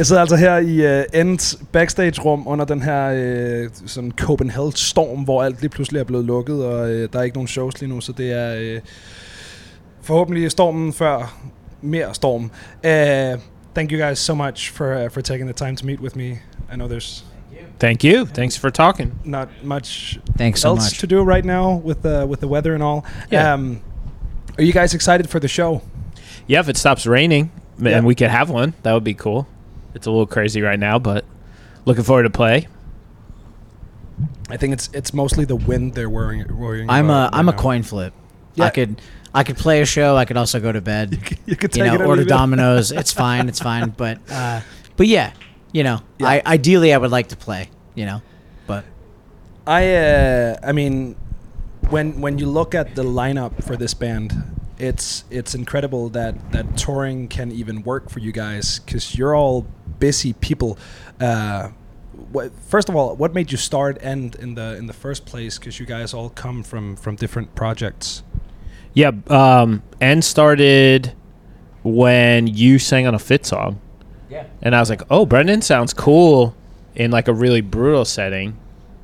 Jeg sidder altså her i uh, Ends backstage-rum under den her uh, sådan Copenhagen-storm, hvor alt lige pludselig er blevet lukket, og uh, der er ikke nogen shows lige nu, så det er uh, forhåbentlig stormen før mere storm. Uh, thank you guys so much for uh, for taking the time to meet with me. I know there's Thank you. Thanks for talking. not much Thanks so else much. to do right now with the with the weather and all. Yeah. Um, are you guys excited for the show? Yeah, if it stops raining Yeah. and we could have one, that would be cool. It's a little crazy right now, but looking forward to play. I think it's it's mostly the wind they're worrying worrying. I'm a about I'm a now. coin flip. Yeah. I could I could play a show. I could also go to bed. You could you take know, it or order leave dominoes. It's fine. It's fine. But uh, but yeah, you know, Yeah. I ideally I would like to play. You know, but I uh, I mean, when when you look at the lineup for this band, it's it's incredible that that touring can even work for you guys because you're all busy people. Uh, what, first of all, what made you start End in the in the first place? Because you guys all come from from different projects. Yeah, um, and started when you sang on a Fit song. yeah, And I was like, oh, Brendan sounds cool in like a really brutal setting.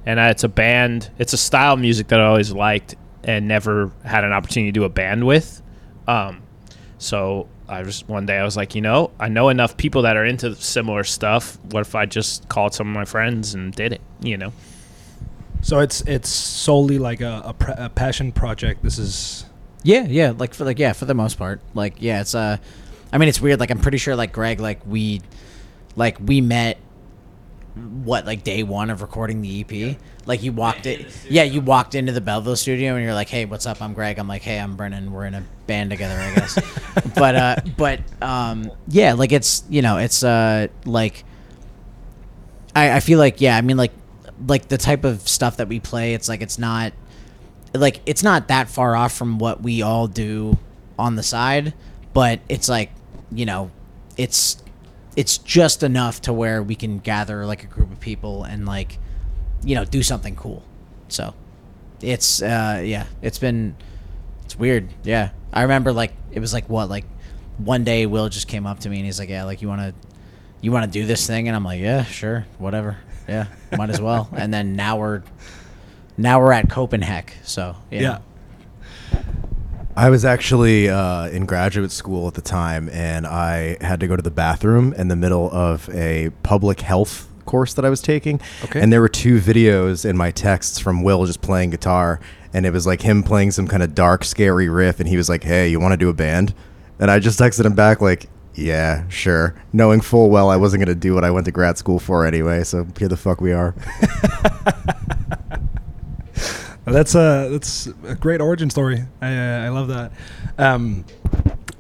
And I, it's a band, it's a style of music that I always liked and never had an opportunity to do a band with. Um, so I just, one day I was like, you know, I know enough people that are into similar stuff. What if I just called some of my friends and did it, you know? So it's it's solely like a, a, pr- a passion project. This is yeah, yeah. Like for like yeah, for the most part, like yeah, it's uh, I mean, it's weird. Like I'm pretty sure like Greg, like we, like we met. What like day one of recording the EP? Like you walked it, yeah. You walked into the Belleville studio and you're like, "Hey, what's up? I'm Greg." I'm like, "Hey, I'm Brendan. We're in a band together, I guess." but uh, but um, yeah, like it's you know, it's uh, like I, I feel like yeah, I mean like like the type of stuff that we play, it's like it's not like it's not that far off from what we all do on the side, but it's like, you know, it's it's just enough to where we can gather like a group of people and like you know, do something cool. So, it's uh yeah, it's been it's weird. Yeah. I remember like it was like what like one day Will just came up to me and he's like, "Yeah, like you want to you want to do this thing?" And I'm like, "Yeah, sure. Whatever. Yeah, might as well." and then now we're now we're at Copenhell. So, know. yeah. I was actually uh, in graduate school at the time, and I had to go to the bathroom in the middle of a public health course that I was taking. Okay. And there were two videos in my texts from Will just playing guitar, and it was like him playing some kind of dark, scary riff, and he was like, "Hey, you want to do a band?" And I just texted him back like, "Yeah, sure," knowing full well I wasn't gonna do what I went to grad school for anyway. So here the fuck we are. That's a that's a great origin story. I uh, I love that. Um,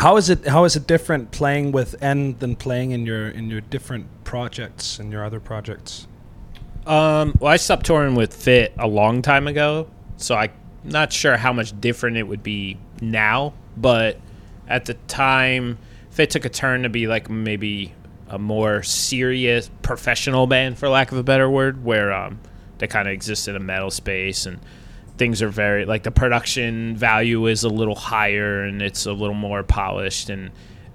how is it how is it different playing with End than playing in your in your different projects and your other projects? Um, well, I stopped touring with Fit a long time ago, so I'm not sure how much different it would be now. But at the time, Fit took a turn to be like maybe a more serious professional band, for lack of a better word, where um, they kind of exist in a metal space and things are very like the production value is a little higher and it's a little more polished and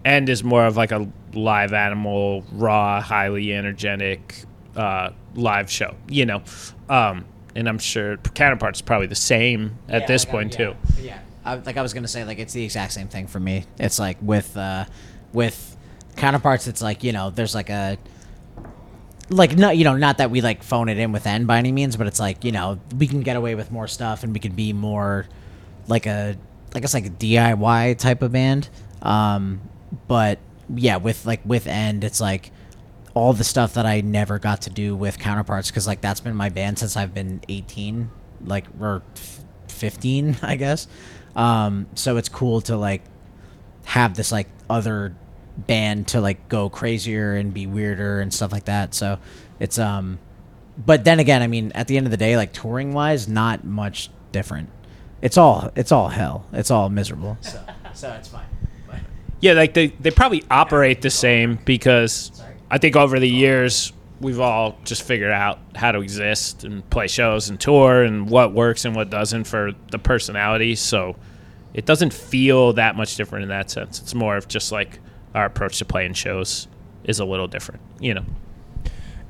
and is more of like a live animal raw highly energetic uh, live show you know? Um, and i'm sure counterparts probably the same at Yeah, this like, I- point yeah, too. Yeah, I, like I was gonna say, like it's the exact same thing for me. It's like with uh, with counterparts, it's like you know, there's like a like not you know not that we like phone it in with End by any means, but it's like you know we can get away with more stuff and we can be more like a I guess like a DIY type of band. Um, but yeah, with like with End, it's like all the stuff that I never got to do with counterparts because like that's been my band since I've been 18, like or f- 15, I guess. Um, so it's cool to like have this like other band to like go crazier and be weirder and stuff like that. So it's um, but then again, I mean, at the end of the day, like touring wise, not much different. It's all it's all hell. It's all miserable. So so it's fine. But Yeah, like they, they probably operate the same because Sorry. I think over the years we've all just figured out how to exist and play shows and tour and what works and what doesn't for the personality. So it doesn't feel that much different in that sense. It's more of just like our approach to playing shows. is a little different. You know.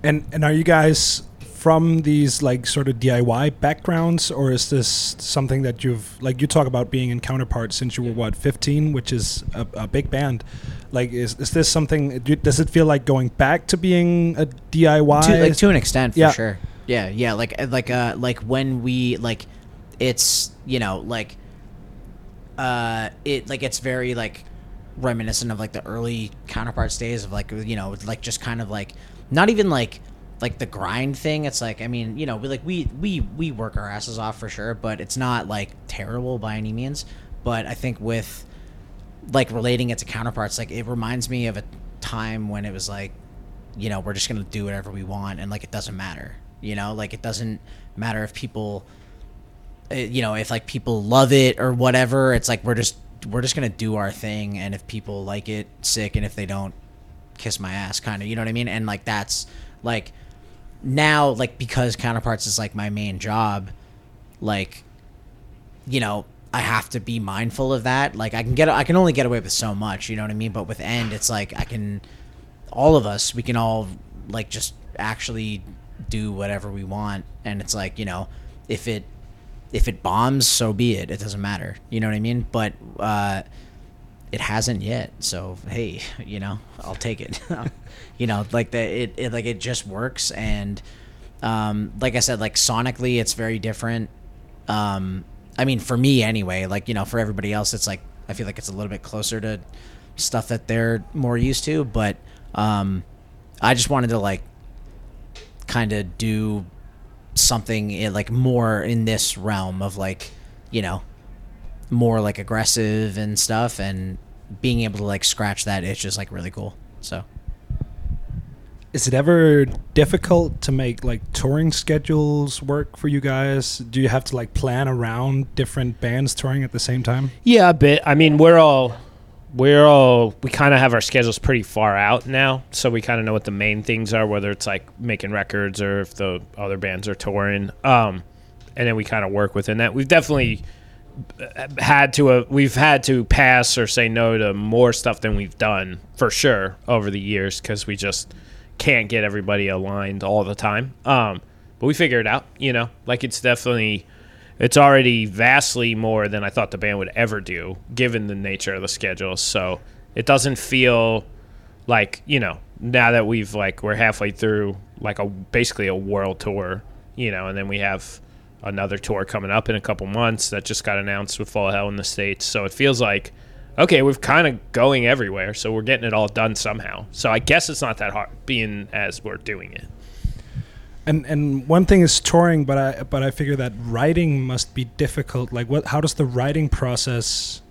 And and are you guys from these like sort of DIY backgrounds, or is this something that you've like you talk about being in Counterparts since you were what 15, which is a, a big band. Like, is is this something? Does it feel like going back to being a DIY? to, like to an extent for Yeah. sure yeah yeah like uh, like uh like when we like it's you know like uh it like it's very like reminiscent of like the early counterparts days of like you know like just kind of like not even like like the grind thing. It's like i mean you know we like we we we work our asses off for sure but it's not like terrible by any means. But i think with like relating it to counterparts like it reminds me of a time when it was like you know we're just gonna do whatever we want and like it doesn't matter you know? Like it doesn't matter if people uh, you know if like people love it or whatever. It's like we're just we're just gonna do our thing and if people like it sick and if they don't kiss my ass kind of you know what i mean? And like that's like now like because counterparts is like my main job like you know i have to be mindful of that. Like i can get i can only get away with so much you know what i mean? But with end it's like i can all of us we can all like just actually do whatever we want. And it's like you know if it if it bombs so be it. It doesn't matter. You know what i mean? But uh it hasn't yet. So hey you know i'll take it. You know like the it, it like it just works. And um like i said like sonically it's very different. Um i mean for me anyway like you know for everybody else it's like i feel like it's a little bit closer to stuff that they're more used to. But um i just wanted to like kind of do something in, like more in this realm of like you know more like aggressive and stuff and being able to like scratch that itch is like really cool so Is it ever difficult to make like touring schedules work for you guys? Do you have to like plan around different bands touring at the same time? Yeah, a bit. I mean, we're all we're all we kind of have our schedules pretty far out now, so we kind of know what the main things are, whether it's like making records or if the other bands are touring. Um, and then we kind of work within that. We've definitely uh, had to uh, we've had to pass or say no to more stuff than we've done for sure over the years because we just can't get everybody aligned all the time. Um, but we figure it out, you know. Like it's definitely it's already vastly more than I thought the band would ever do, given the nature of the schedule. So it doesn't feel like you know now that we've like we're halfway through like a basically a world tour, you know, and then we have another tour coming up in a couple months that just got announced with Fall Hell in the states. So it feels like okay, we're kind of going everywhere, so we're getting it all done somehow. So I guess it's not that hard being as we're doing it. And and one thing is touring, but I but I figure that writing must be difficult. Like what how does the writing process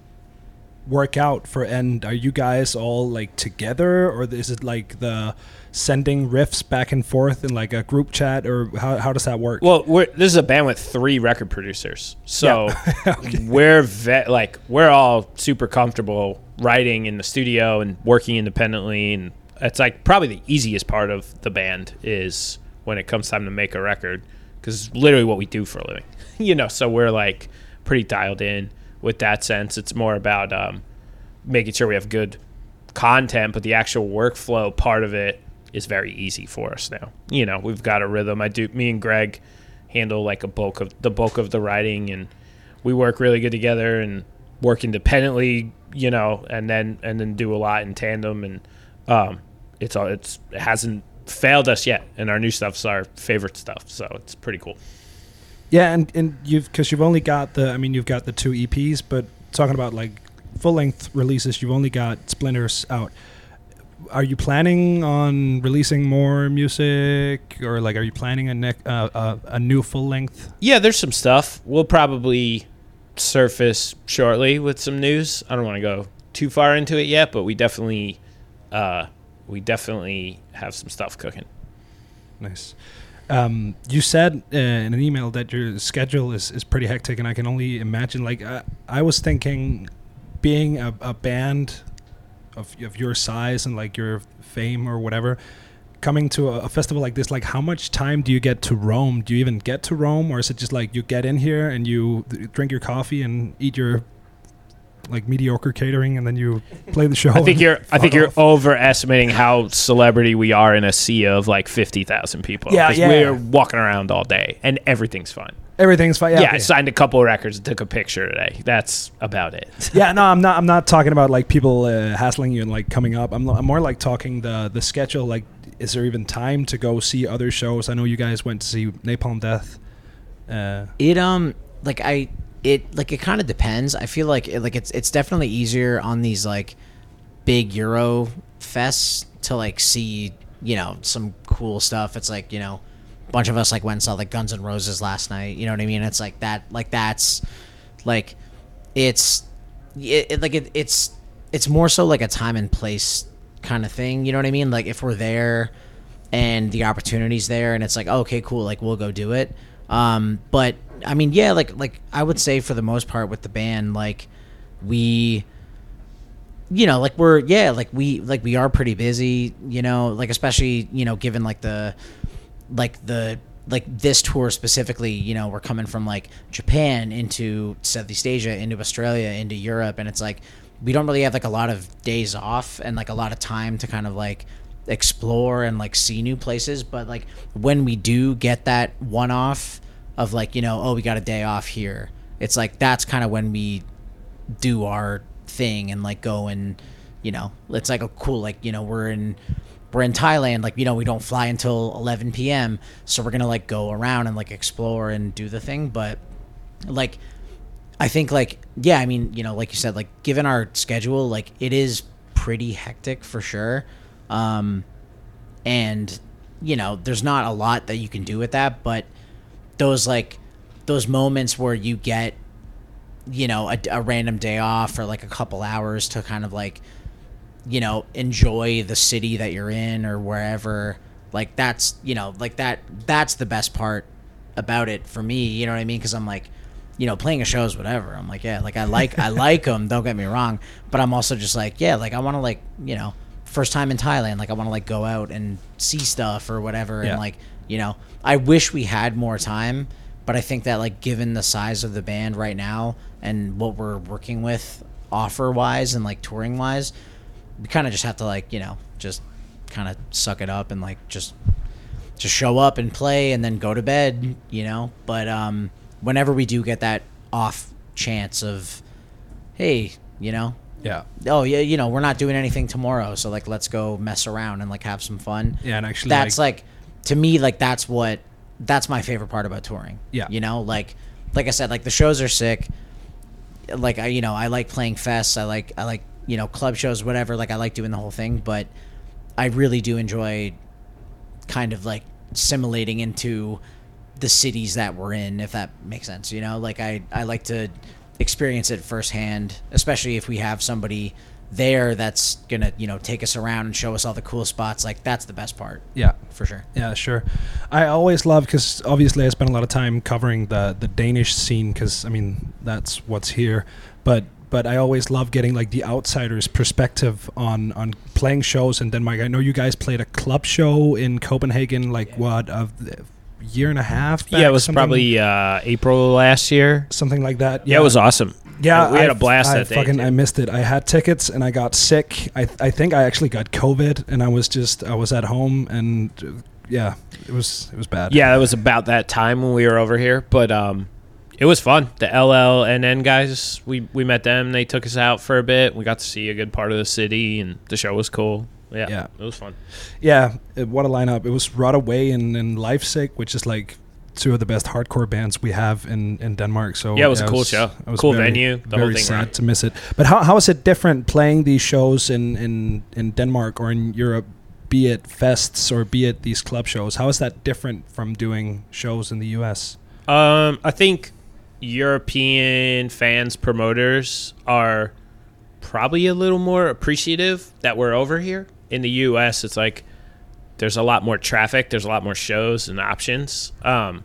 work out for end? Are you guys all like together or is it like the sending riffs back and forth in like a group chat or how how does that work? Well, we're, this is a band with three record producers, so we're ve- like we're all super comfortable writing in the studio and working independently, and it's like probably the easiest part of the band is when it comes time to make a record because it's literally what we do for a living, you know. So we're like pretty dialed in with that sense. It's more about um, making sure we have good content, but the actual workflow part of it is very easy for us now. You know, we've got a rhythm. I do. Me and Greg handle like a bulk of the bulk of the writing, and we work really good together and work independently. You know, and then and then do a lot in tandem, and um, it's all it's it hasn't failed us yet, and our new stuff's our favorite stuff, so it's pretty cool. Yeah, and, and you've because you've only got the I mean you've got the two EPs, but talking about like full length releases, you've only got Splinters out. Are you planning on releasing more music, or like are you planning a uh, uh, a new full length? Yeah, there's some stuff. We'll probably surface shortly with some news. I don't want to go too far into it yet, but we definitely, uh, we definitely have some stuff cooking. Nice. Um, you said uh, in an email that your schedule is, is pretty hectic, and I can only imagine. Like I, I was thinking, being a, a band of of your size and like your fame or whatever, coming to a, a festival like this, like how much time do you get to roam? Do you even get to roam, or is it just like you get in here and you drink your coffee and eat your like mediocre catering, and then you play the show. I think you're. I think fuck you're off. overestimating how celebrity we are in a sea of like fifty thousand people. Yeah, 'Cause yeah. We're walking around all day, and everything's fine. everything's fine. Yeah, Yeah, okay. I signed a couple of records and took a picture today. That's about it. yeah. No, I'm not. I'm not talking about like people uh, hassling you and like coming up. I'm, I'm more like talking the the schedule. Like, is there even time to go see other shows? I know you guys went to see Napalm Death. Uh, It um like I it like it kind of depends. I feel like it, like it's it's definitely easier on these like big Euro fests to like see you know some cool stuff. It's like you know a bunch of us like went and saw like Guns N' Roses last night. You know what I mean? It's like that like that's like it's it, it like it, it's it's more so like a time and place kind of thing. You know what I mean? Like if we're there and the opportunity's there and it's like okay cool like we'll go do it um but i mean yeah like like i would say for the most part with the band like we you know like we're yeah like we like we are pretty busy you know like especially you know given like the like the like this tour specifically you know we're coming from like japan into southeast asia into australia into europe and it's like we don't really have like a lot of days off and like a lot of time to kind of like explore and like see new places but like when we do get that one off of like you know oh we got a day off here. It's like that's kind of when we do our thing and like go and you know it's like a cool like you know we're in we're in Thailand like you know we don't fly until 11 p.m. so we're going to like go around and like explore and do the thing. But like I think like yeah I mean you know like you said like given our schedule like it is pretty hectic for sure. Um and you know there's not a lot that you can do with that. But those like those moments where you get you know a, a random day off or like a couple hours to kind of like you know enjoy the city that you're in or wherever like that's you know like that that's the best part about it for me you know what i mean? Because i'm like you know playing a show is whatever. I'm like yeah like i like i like them don't get me wrong. But i'm also just like yeah like i want to like you know first time in thailand like i want to like go out and see stuff or whatever Yeah. and like you know? I wish we had more time but i think that like given the size of the band right now and what we're working with offer wise and like touring wise we kind of just have to like you know just kind of suck it up and like just just show up and play and then go to bed you know? But um whenever we do get that off chance of hey you know? Yeah, oh yeah you know we're not doing anything tomorrow so like let's go mess around and like have some fun. Yeah, and actually, that's like, to me like that's what that's my favorite part about touring. Yeah. you know like like i said like the shows are sick. Like i you know i like playing fests. I like i like you know club shows whatever. Like i like doing the whole thing but i really do enjoy kind of like simulating into the cities that we're in if that makes sense you know? Like i i like to experience it firsthand especially if we have somebody there that's gonna you know take us around and show us all the cool spots like that's the best part yeah. for sure Yeah, sure. I always love because obviously I spent a lot of time covering the the Danish scene because I mean that's what's here, but but I always love getting like the outsider's perspective on on playing shows in Denmark. I know you guys played a club show in Copenhagen, like what a year and a half. Back, yeah, it was something- probably uh, April last year. something like that. Yeah, it was awesome. Yeah, we had I- a blast I that day. fucking too. I missed it. I had tickets and I got sick. I I think I actually got COVID and I was just I was at home and uh, yeah, it was it was bad. Yeah, it was about that time when we were over here, but um, it was fun. The LLNN guys, we we met them. They took us out for a bit. We got to see a good part of the city, and the show was cool. Yeah, Yeah. it was fun. Yeah, it, what a lineup! It was Rot Away and, and Lifesick, which is like two of the best hardcore bands we have in, in Denmark. So Yeah, it was a cool show. I was Cool very, venue, the whole very thing sad to miss it. But how, how is it different playing these shows in, in, in Denmark or in Europe, be it fests or be it these club shows? How is that different from doing shows in the U.S.? Um, I think European fans, promoters are probably a little more appreciative that we're over here. In the U.S., it's like there's a lot more traffic, there's a lot more shows and options. Um,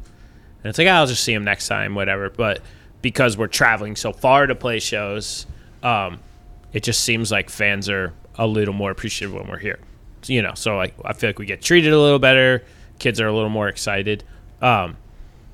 and it's like I'll just see them next time, whatever. But because we're traveling so far to play shows, um, it just seems like fans are a little more appreciative when we're here. You know, so like I feel like we get treated a little better. Kids are a little more excited. Um,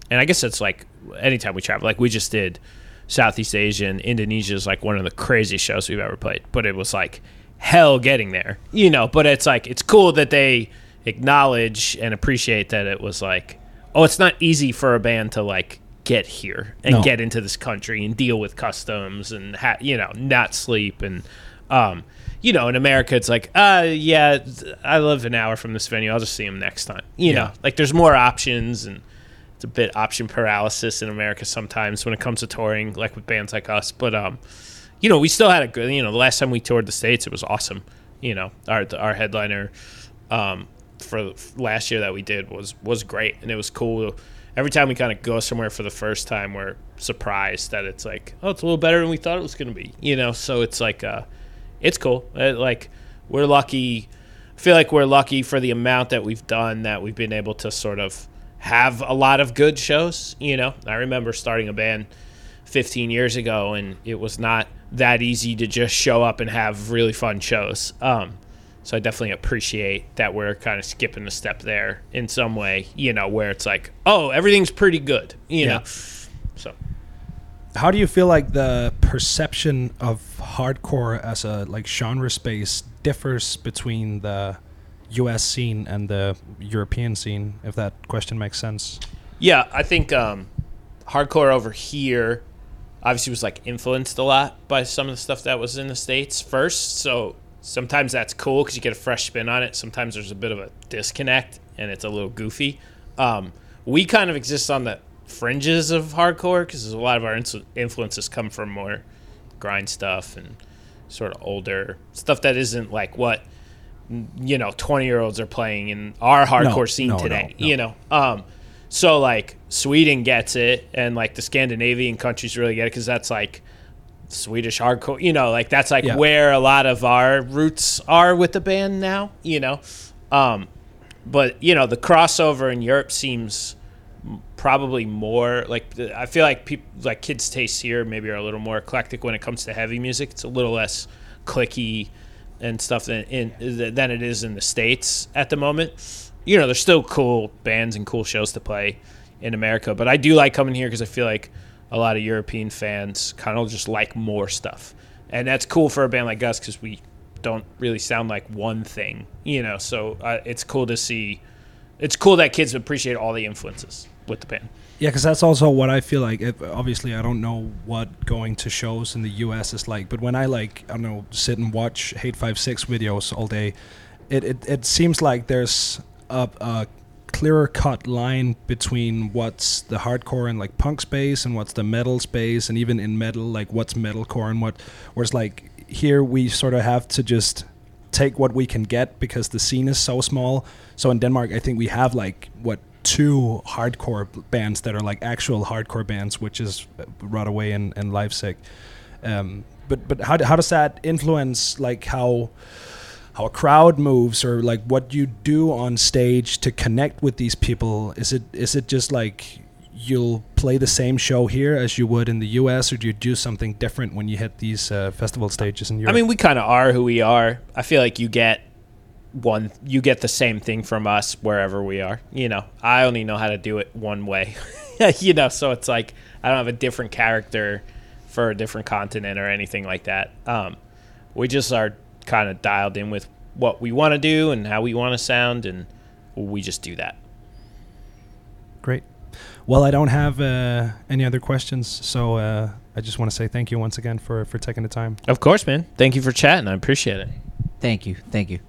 and I guess it's like anytime we travel, like we just did Southeast Asia and Indonesia is like one of the craziest shows we've ever played. But it was like hell getting there, you know. But it's like it's cool that they acknowledge and appreciate that it was like, oh, it's not easy for a band to like get here and No. get into this country and deal with customs and ha- you know not sleep and um you know in america it's like uh yeah i live an hour from this venue i'll just see them next time you know like there's more options and it's a bit option paralysis in america sometimes when it comes to touring like with bands like us but um you know we still had a good you know the last time we toured the states it was awesome. You know our our headliner um for last year that we did was was great. And it was cool. Every time we kind of go somewhere for the first time we're surprised that it's like oh it's a little better than we thought it was going to be you know? So it's like uh it's cool. Uh, like we're lucky i feel like we're lucky for the amount that we've done that we've been able to sort of have a lot of good shows you know? I remember starting a band 15 years ago and it was not that easy to just show up and have really fun shows um so I definitely appreciate that we're kind of skipping a step there in some way, you know, where it's like, oh, everything's pretty good, you Yeah. know. So How do you feel like the perception of hardcore as a like genre space differs between the US scene and the European scene, if that question makes sense? yeah, I think um, hardcore over here obviously was like influenced a lot by some of the stuff that was in the states first. So sometimes that's cool because you get a fresh spin on it. Sometimes there's a bit of a disconnect and it's a little goofy. Um, we kind of exist on the fringes of hardcore because a lot of our influences come from more grind stuff and sort of older stuff that isn't like what you know 20 year olds are playing in our hardcore scene no, no, today no. you know um so like sweden gets it and like the scandinavian countries really get it because that's like swedish hardcore you know like that's like Yeah. where a lot of our roots are with the band now you know? Um but you know the crossover in europe seems probably more like i feel like people like kids tastes here maybe are a little more eclectic when it comes to heavy music. It's a little less clicky and stuff than in than it is in the states at the moment you know there's still cool bands and cool shows to play in america but i do like coming here because i feel like a lot of european fans kind of just like more stuff and that's cool for a band like us because we don't really sound like one thing you know so uh, it's cool to see it's cool that kids appreciate all the influences with the band Yeah, because that's also what I feel like. Obviously, I don't know what going to shows in the U.S. is like, but when I like, I don't know, sit and watch Hate5six videos all day, it, it, it seems like there's a, a clearer cut line between what's the hardcore and like punk space and what's the metal space, and even in metal, like what's metalcore and what. Whereas like here, we sort of have to just take what we can get because the scene is so small. So in Denmark, I think we have like what two hardcore bands that are like actual hardcore bands, which is uh, Runaway and, and Lifesick. Um, but but how, how does that influence like how how a crowd moves or like what you do on stage to connect with these people? Is it is it just like you'll play the same show here as you would in the U.S. or do you do something different when you hit these uh, festival stages in Europe? I mean, we kind of are who we are. I feel like you get one, you get the same thing from us wherever we are. You know, I only know how to do it one way. you know, so it's like I don't have a different character for a different continent or anything like that. Um, we just are kind of dialed in with what we want to do and how we want to sound, and we just do that. Great. Well, I don't have uh, any other questions, so uh, I just want to say thank you once again for, for taking the time. Of course, man. Thank you for chatting. I appreciate it. Thank you. Thank you.